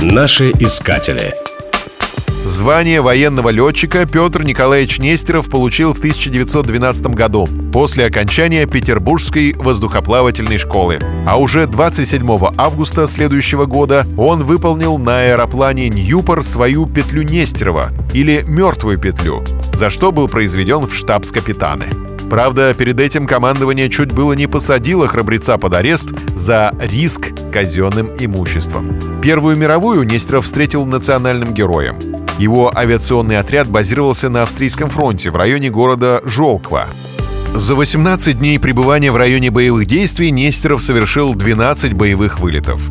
Наши искатели. Звание военного летчика Петр Николаевич Нестеров получил в 1912 году после окончания Петербургской воздухоплавательной школы. А уже 27 августа следующего года он выполнил на аэроплане Ньюпор свою петлю Нестерова или «мертвую петлю», за что был произведен в штабс-капитаны. Правда, перед этим командование чуть было не посадило храбреца под арест за риск казенным имуществом. Первую мировую Нестеров встретил национальным героем. Его авиационный отряд базировался на австрийском фронте в районе города Жолква. За 18 дней пребывания в районе боевых действий Нестеров совершил 12 боевых вылетов.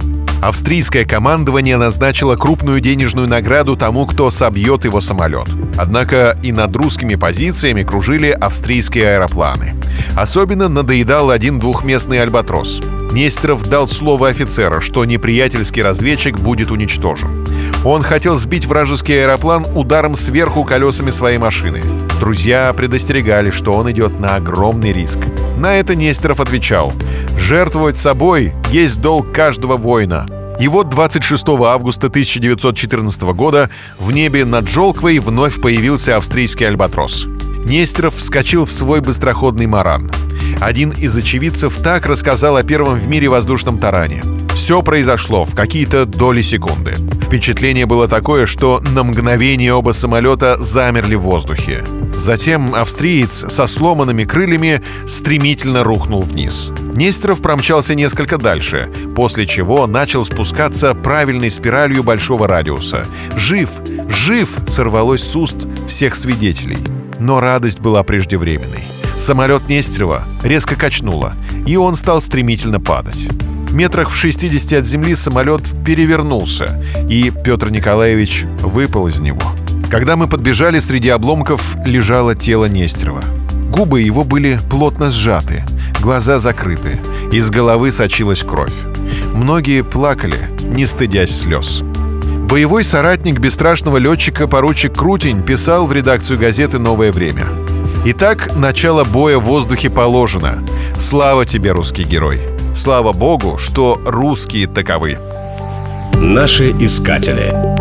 Австрийское командование назначило крупную денежную награду тому, кто собьет его самолет. Однако и над русскими позициями кружили австрийские аэропланы. Особенно надоедал один двухместный «Альбатрос». Нестеров дал слово офицера, что неприятельский разведчик будет уничтожен. Он хотел сбить вражеский аэроплан ударом сверху колесами своей машины. Друзья предостерегали, что он идет на огромный риск. На это Нестеров отвечал «Жертвовать собой есть долг каждого воина». И вот 26 августа 1914 года в небе над Жолквой вновь появился австрийский «Альбатрос». Нестеров вскочил в свой быстроходный «Маран». Один из очевидцев так рассказал о первом в мире воздушном таране. Все произошло в какие-то доли секунды. Впечатление было такое, что на мгновение оба самолета замерли в воздухе. Затем австриец со сломанными крыльями стремительно рухнул вниз. Нестеров промчался несколько дальше, после чего начал спускаться правильной спиралью большого радиуса. «Жив! Жив!» сорвалось с уст всех свидетелей. Но радость была преждевременной. Самолет Нестерова резко качнуло, и он стал стремительно падать. Метрах в 60 от земли самолет перевернулся, и Петр Николаевич выпал из него. Когда мы подбежали, среди обломков лежало тело Нестерова. Губы его были плотно сжаты, глаза закрыты, из головы сочилась кровь. Многие плакали, не стыдясь слез. Боевой соратник бесстрашного летчика поручик Крутень писал в редакцию газеты «Новое время». Итак, начало боя в воздухе положено. Слава тебе, русский герой! Слава богу, что русские таковы. Наши искатели.